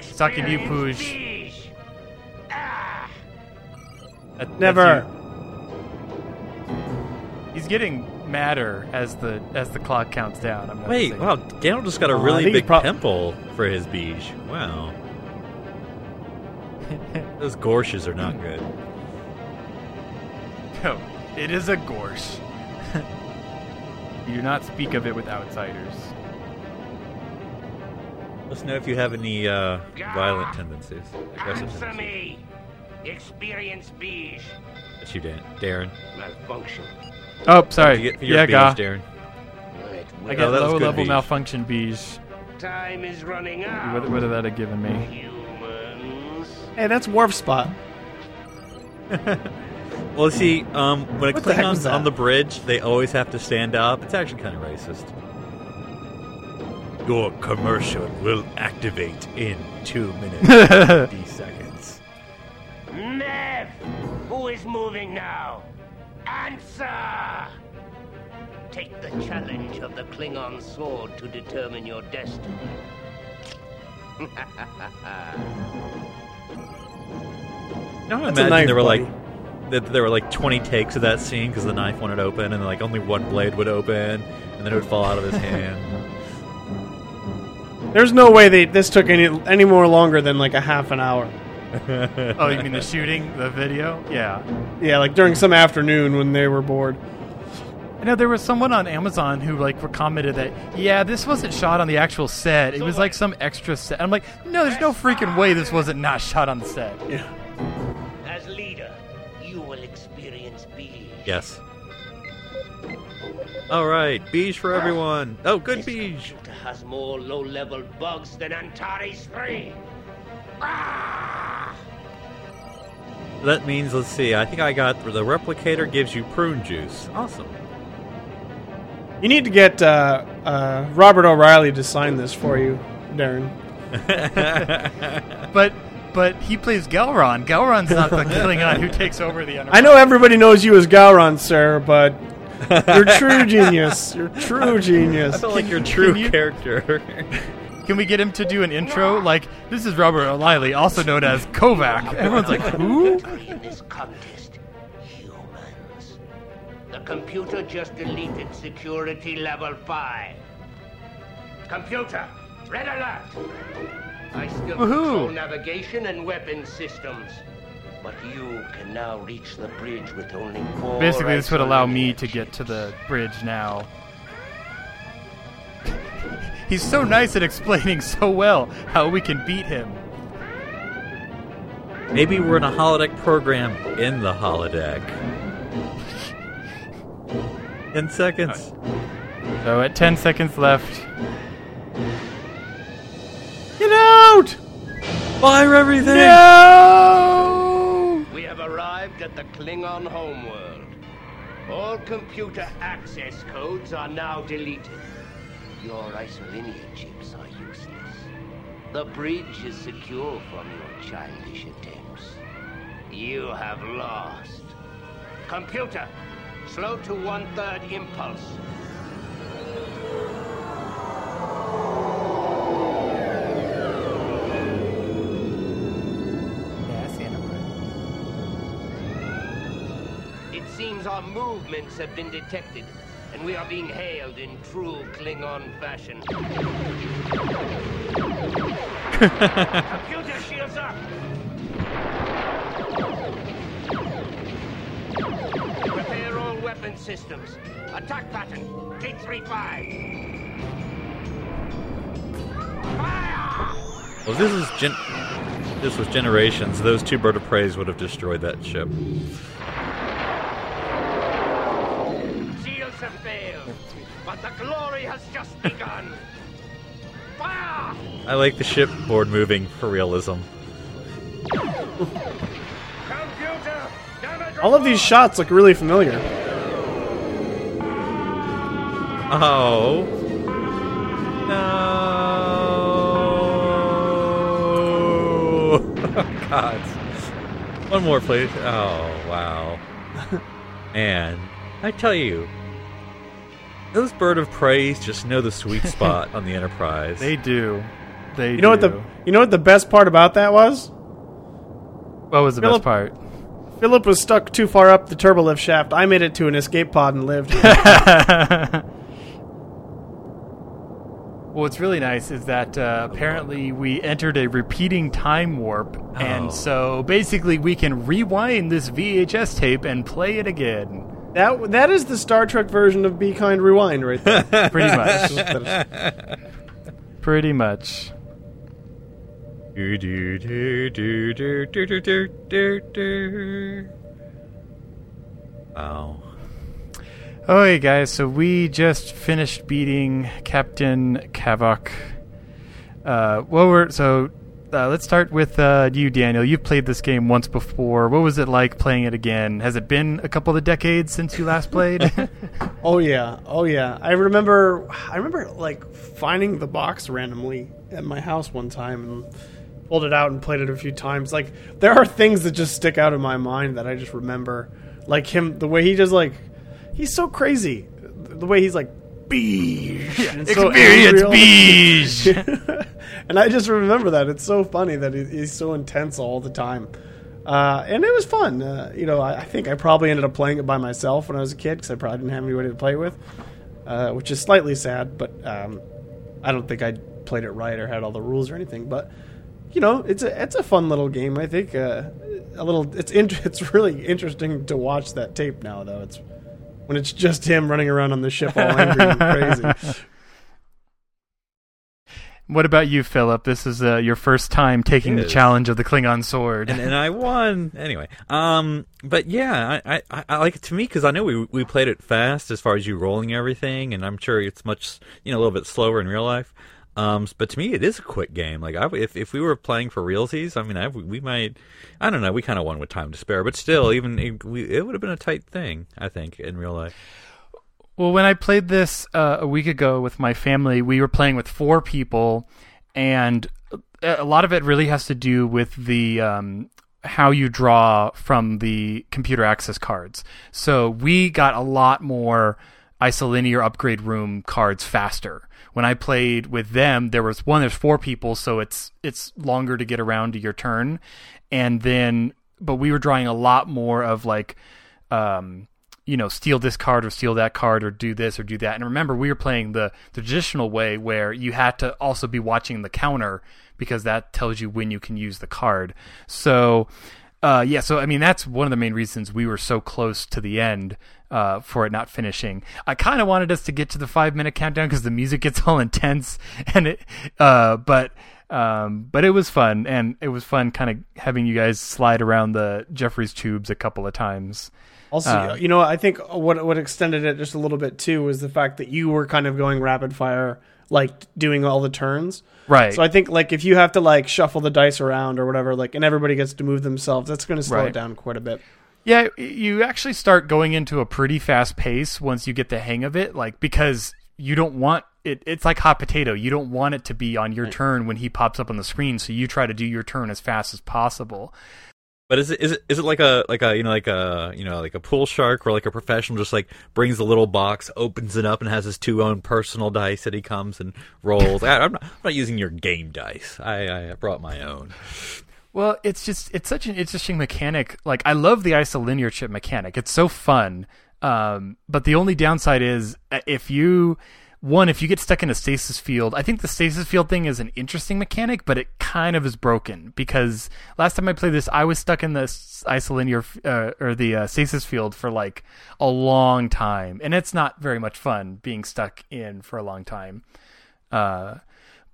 Sucking you, Experience That- Never. He's getting madder as the as the clock counts down. I'm Wait, noticing. wow, Daniel just got a Uh, really think big prob- pimple for his beige. Wow. Those gorshes are not good. No, it is a gorsh. you do not speak of it with outsiders. Let us know if you have any uh, violent tendencies. Aggressive Answer tendencies. me. Experience Bij. That's you, Dan- Darren. Malfunction. Oh, sorry. Did you get your yeah, beige, ga. Darren. Right, I well, got Oh, that was low good level beige. malfunction beige. time is running out. What, what did that have given me? Humans. Hey, that's Warp Spot. Well, see, um, when a What the heck was Klingon's that? on the bridge, they always have to stand up. It's actually kind of racist. Your commercial will activate in two minutes, 50 seconds. Nev! Who is moving now? Answer! Take the challenge of the Klingon sword to determine your destiny. Now I That's a imagine knife, there were buddy. like that there were like 20 takes of that scene because the knife wouldn't open, and like only one blade would open, and then it would fall out of his hand. There's no way they this took any any more longer than like a half an hour. Oh, you mean the shooting, the video? Yeah. Yeah, like during some afternoon when they were bored. I know there was someone on Amazon who like commented that yeah, this wasn't shot on the actual set. It was like some extra set. I'm like, no, there's no freaking way this wasn't not shot on the set. As leader, you will experience Bij. yes. All right, beige for everyone. Oh, good This beige. has more low-level bugs than Antares 3. That means let's see. I think I got the replicator gives you prune juice. Awesome. You need to get uh, uh, Robert O'Reilly to sign this for you, Darren. But but he plays Gowron. Gowron's not the killing Klingon who takes over the Enterprise. I know everybody knows you as Gowron, sir, but you're true genius. You're true genius. I felt like your true you- character. Can we get him to do an intro? Like, this is Robert O'Reilly, also known as Kavok. Everyone's like, who? In this contest, humans. The computer just deleted security level 5. Computer, red alert! I still Woohoo. control navigation and weapon systems. But you can now reach the bridge with only four. Basically, this would allow me to get to the bridge now. He's so nice at explaining so well how we can beat him. Maybe we're in a holodeck program in the holodeck. In seconds. So at 10 seconds left, Get out! Fire everything! no! We have arrived at the Klingon homeworld. All computer access codes are now deleted. Your isolinear chips are useless. The bridge is secure from your childish attempts. You have lost. Computer, slow to one-third impulse. It seems our movements have been detected, and we are being hailed in true Klingon fashion. Computer shields up! Prepare all weapon systems. Attack pattern, T-35. Fire! Well, this is gen- this was generations. Those two birds of prey would have destroyed that ship. Has just begun. Fire! I like the shipboard moving for realism. All of these shots look really familiar. Oh. No. God. One more, please. Oh, wow. and I tell you, those birds of prey just know the sweet spot on the Enterprise. They do. They You know what the you know what the best part about that was? What was the Philip- best part? Philip was stuck too far up the turbolift shaft. I made it to an escape pod and lived. Well, what's really nice is that uh, apparently we entered a repeating time warp, Oh. and so basically we can rewind this VHS tape and play it again. That that is the Star Trek version of Be Kind Rewind right there. Pretty much. Pretty much. Do, do, do, do, do, do, do, do, do, do. Wow. Okay, guys, so we just finished beating Captain Kavok. Uh, well, we're so. Uh, let's start with uh, you, Daniel. You've played this game once before. What was it like playing it again? Has it been a couple of decades since you last played? oh yeah, oh yeah. I remember. I remember like finding the box randomly at my house one time and pulled it out and played it a few times. Like there are things that just stick out in my mind that I just remember. Like him, the way he just like, he's so crazy. The way he's like, beige. and so Experience angry beige. and I just remember that. It's so funny that he's so intense all the time. Uh, and it was fun. Uh, you know, I, I think I probably ended up playing it by myself when I was a kid because I probably didn't have anybody to play with, uh, which is slightly sad. But um, I don't think I played it right or had all the rules or anything. But you know, it's a it's a fun little game. I think uh, a little. It's in, it's really interesting to watch that tape now, though. It's when it's just him running around on the ship all angry and crazy. what about you, Philip? This is uh, your first time taking the challenge of the Klingon sword. and, and I won anyway. Um, but yeah, I, I, I like it to me because I know we we played it fast as far as you rolling everything, and I'm sure it's much you know a little bit slower in real life. Um, but to me, it is a quick game. Like I, if if we were playing for realsies, I mean, I, we might, I don't know, we kind of won with time to spare, but still, even it, we, it would have been a tight thing, I think, in real life. Well, when I played this uh, a week ago with my family, we were playing with four people, and a lot of it really has to do with the um, how you draw from the computer access cards. So we got a lot more isolinear upgrade room cards faster. When I played with them, there was one. There's four people, so it's it's longer to get around to your turn, and then but we were drawing a lot more of like. Um, you know, steal this card or steal that card or do this or do that. And remember, we were playing the, the traditional way where you had to also be watching the counter because that tells you when you can use the card. So, uh, yeah, so I mean, that's one of the main reasons we were so close to the end uh, for it not finishing. I kind of wanted us to get to the five minute countdown because the music gets all intense and it, uh, but. Um, but it was fun, and it was fun kind of having you guys slide around the Jefferies tubes a couple of times. Also, Uh, you know, I think what what extended it just a little bit too was the fact that you were kind of going rapid fire, like doing all the turns. Right. So I think like if you have to like shuffle the dice around or whatever, like, and everybody gets to move themselves, that's going to slow Right. it down quite a bit. Yeah, you actually start going into a pretty fast pace once you get the hang of it, like because you don't want it it's like hot potato. You don't want it to be on your turn when he pops up on the screen, so you try to do your turn as fast as possible. But is it is it is it like a like a you know like a you know like a pool shark or like a professional just like brings the little box, opens it up, and has his two own personal dice that he comes and rolls. I, I'm not I'm not using your game dice. I I brought my own. Well, it's just it's such an interesting mechanic. Like I love the isolinear chip mechanic. It's so fun. Um, but the only downside is uh, if you one if you get stuck in a stasis field. I think the stasis field thing is an interesting mechanic, but it kind of is broken because last time I played this, I was stuck in the isolinear uh, or the uh, stasis field for like a long time, and it's not very much fun being stuck in for a long time. Uh,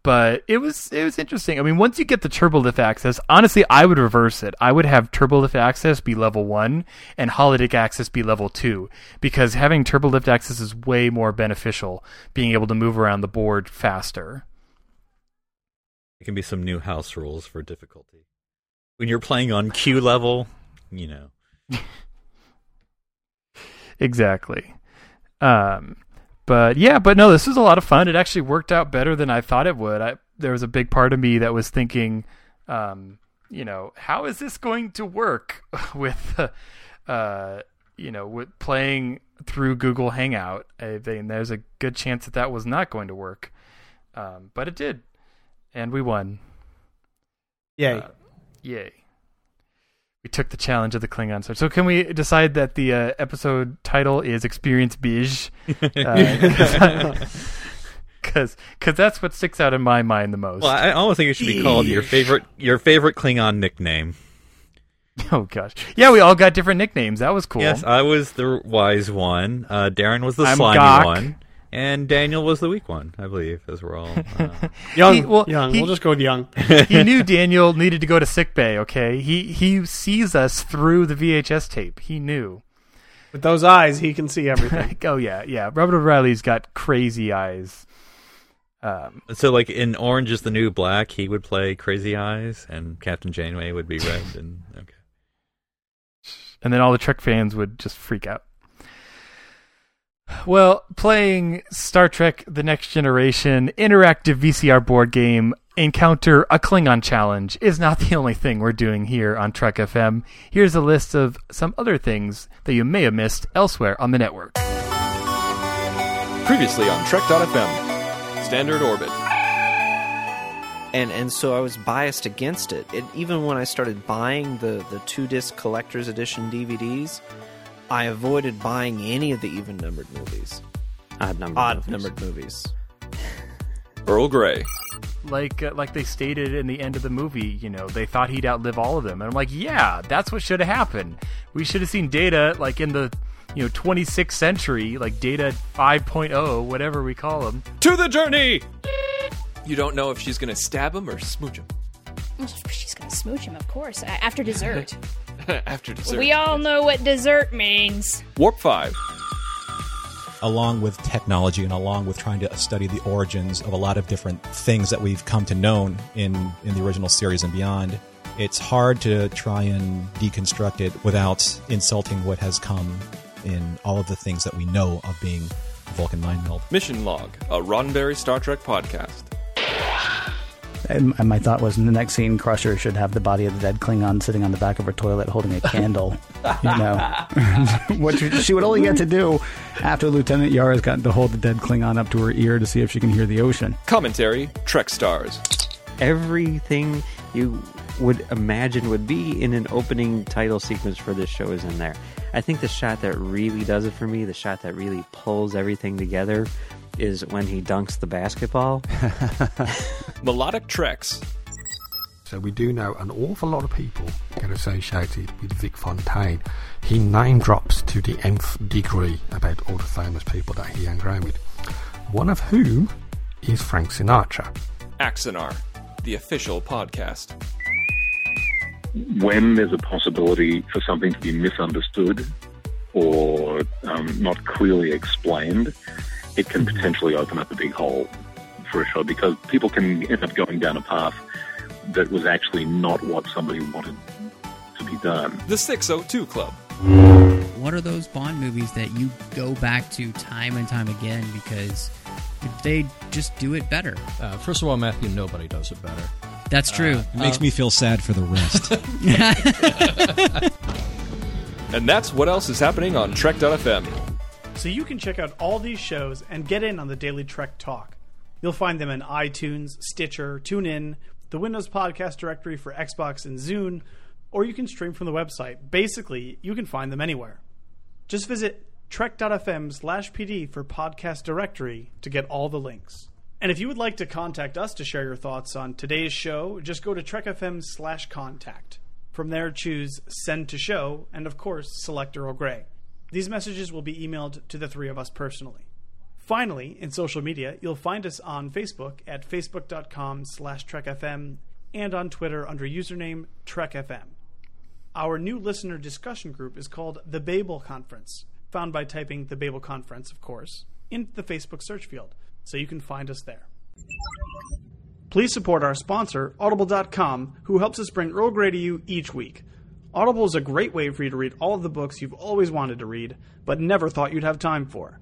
but it was it was interesting. I mean, once you get the turbolift access, honestly, I would reverse it. I would have turbolift access be level one and holodeck access be level two because having turbolift access is way more beneficial. Being able to move around the board faster. It can be some new house rules for difficulty. when you're playing on Q level, you know. exactly. Um, but yeah, but no, this was a lot of fun. It actually worked out better than I thought it would. I there was a big part of me that was thinking, um, you know, how is this going to work with, uh, you know, with playing through Google Hangout? I think there's a good chance that that was not going to work, um, but it did, and we won. Yay! Uh, yay! We took the challenge of the Klingon sword. So can we decide that the uh, episode title is Experience Bij? Because because that's what sticks out in my mind the most. Well, I almost think it should be called your favorite your favorite Klingon nickname. Oh gosh, yeah, we all got different nicknames. That was cool. Yes, I was the wise one. Uh, Darren was the I'm slimy Gok. one, and Daniel was the weak one. I believe, as we're all. Uh, Young, He- well, young. he- we'll just go with young. he knew Daniel needed to go to sick bay. Okay, he he sees us through the VHS tape. He knew. With those eyes, he can see everything. Oh yeah, yeah. Robert O'Reilly's got crazy eyes. Um, so, like in Orange is the New Black, he would play Crazy Eyes, and Captain Janeway would be red. And okay, and then all the Trek fans would just freak out. Well, playing Star Trek The Next Generation interactive VCR board game Encounter a Klingon Challenge is not the only thing we're doing here on Trek FM. Here's a list of some other things that you may have missed elsewhere on the network. Previously on Trek.fm, Standard Orbit. and and so I was biased against it. it even when I started buying the the two disc collector's edition DVDs, I avoided buying any of the even numbered movies, Odd number. odd numbered movies. Earl Grey. Like uh, like they stated in the end of the movie, you know, they thought he'd outlive all of them. And I'm like, yeah, that's what should have happened. We should have seen Data like in the you know 26th century, like Data 5.0, whatever we call him. To the journey! You don't know if she's gonna stab him or smooch him. She's gonna smooch him, of course, after dessert. After dessert. we all know what dessert means. Warp 5. along with technology and along with trying to study the origins of a lot of different things that we've come to know in, in the original series and beyond, it's hard to try and deconstruct it without insulting what has come in all of the things that we know of being Vulcan mind meld. Mission Log, a Roddenberry Star Trek podcast. And, and my thought was, in the next scene, Crusher should have the body of the dead Klingon sitting on the back of her toilet holding a candle. you know, what she- she would only get to do after Lieutenant Yara's got to hold the dead Klingon up to her ear to see if she can hear the ocean. Commentary Trek Stars. Everything you would imagine would be in an opening title sequence for this show is in there. I think the shot that really does it for me, the shot that really pulls everything together, is when he dunks the basketball. Melodic Treks. So we do know an awful lot of people get associated with Vic Fontaine. He name drops to the nth degree about all the famous people that he hung around with. One of whom is Frank Sinatra. Axanar, the official podcast. when there's a possibility for something to be misunderstood or um, not clearly explained, it can potentially open up a big hole for a show because people can end up going down a path that was actually not what somebody wanted to be done. The 602 Club. What are those Bond movies that you go back to time and time again because they just do it better? Uh, first of all, Matthew, nobody does it better. That's true. It makes Uh, me feel sad for the rest. And that's what else is happening on Trek.fm. So you can check out all these shows and get in on the Daily Trek Talk. You'll find them in iTunes, Stitcher, TuneIn, the Windows Podcast Directory for Xbox and Zune, or you can stream from the website. Basically, you can find them anywhere. Just visit trek.fm slash pd for podcast directory to get all the links. And if you would like to contact us to share your thoughts on today's show, just go to trekfm slash contact. From there, choose send to show, and of course, select Earl Grey. These messages will be emailed to the three of us personally. Finally, in social media, you'll find us on Facebook at facebook.com slash trekfm and on Twitter under username trekfm. Our new listener discussion group is called the Babel Conference, found by typing the Babel Conference, of course, into the Facebook search field, so you can find us there. Please support our sponsor, Audible.com, who helps us bring Earl Grey to you each week. Audible is a great way for you to read all of the books you've always wanted to read, but never thought you'd have time for.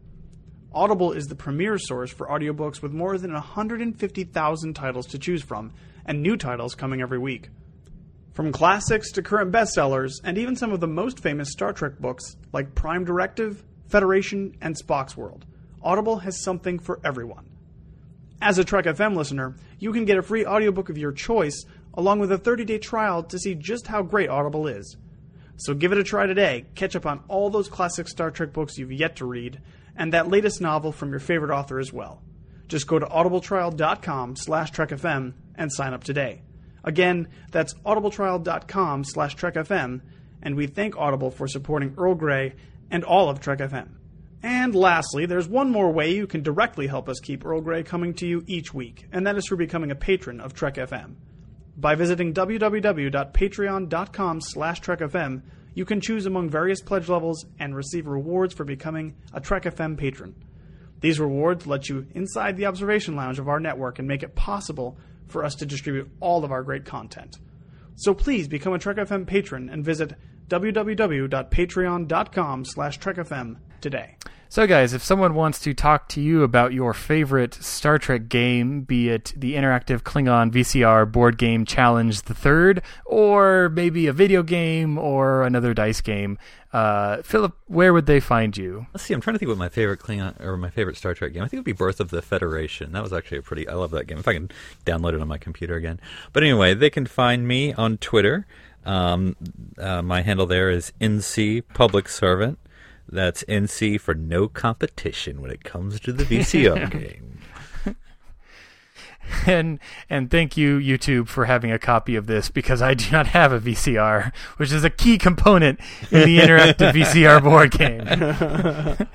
Audible is the premier source for audiobooks with more than 150,000 titles to choose from, and new titles coming every week. From classics to current bestsellers, and even some of the most famous Star Trek books like Prime Directive, Federation, and Spock's World, Audible has something for everyone. As a Trek FM listener, you can get a free audiobook of your choice along with a 30-day trial to see just how great Audible is. So give it a try today. Catch up on all those classic Star Trek books you've yet to read and that latest novel from your favorite author as well. Just go to audibletrial.com slash trekfm and sign up today. Again, that's audibletrial.com slash trekfm, and we thank Audible for supporting Earl Grey and all of Trek FM. And lastly, there's one more way you can directly help us keep Earl Grey coming to you each week, and that is through becoming a patron of Trek FM. By visiting www.patreon.com slash trekfm, you can choose among various pledge levels and receive rewards for becoming a Trek FM patron. These rewards let you inside the observation lounge of our network and make it possible for us to distribute all of our great content. So please become a Trek FM patron and visit www.patreon.com slash trekfm today. So, guys, if someone wants to talk to you about your favorite Star Trek game, be it the interactive Klingon VCR board game Challenge the Third, or maybe a video game or another dice game, uh, Philip, where would they find you? Let's see. I'm trying to think what my favorite Klingon or my favorite Star Trek game. I think it would be Birth of the Federation. That was actually a pretty. I love that game. If I can download it on my computer again. But anyway, they can find me on Twitter. Um, uh, my handle there is NC Public Servant. That's NC for no competition when it comes to the VCR game. and and thank you YouTube for having a copy of this because I do not have a VCR, which is a key component in the interactive VCR board game.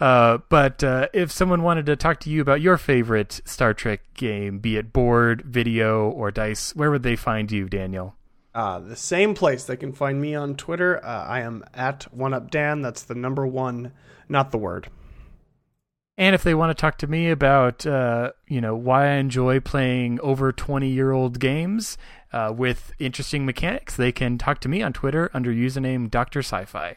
Uh, but uh, if someone wanted to talk to you about your favorite Star Trek game, be it board, video, or dice, where would they find you, Daniel? Uh, the same place they can find me on Twitter. Uh, I am at OneUpDan. That's the number one, not the word. And if they want to talk to me about, uh, you know, why I enjoy playing over 20 year old games uh, with interesting mechanics, they can talk to me on Twitter under username Dr. Sci-Fi.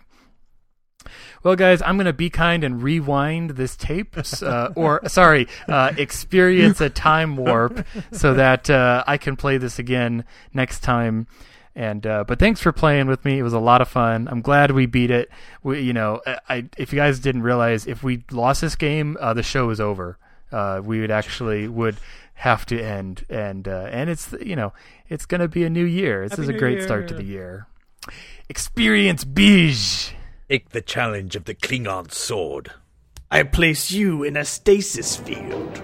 Well, guys, I'm going to be kind and rewind this tape, uh, or sorry, uh, experience a time warp so that uh, I can play this again next time. And uh, but thanks for playing with me. It was a lot of fun. I'm glad we beat it. We, you know, I if you guys didn't realize, if we lost this game, uh, the show is over. Uh, we would actually would have to end, and and it's you know it's going to be a new year. This Happy is a great Year. start to the year. Experience Bij. Take the challenge of the Klingon sword. I place you in a stasis field.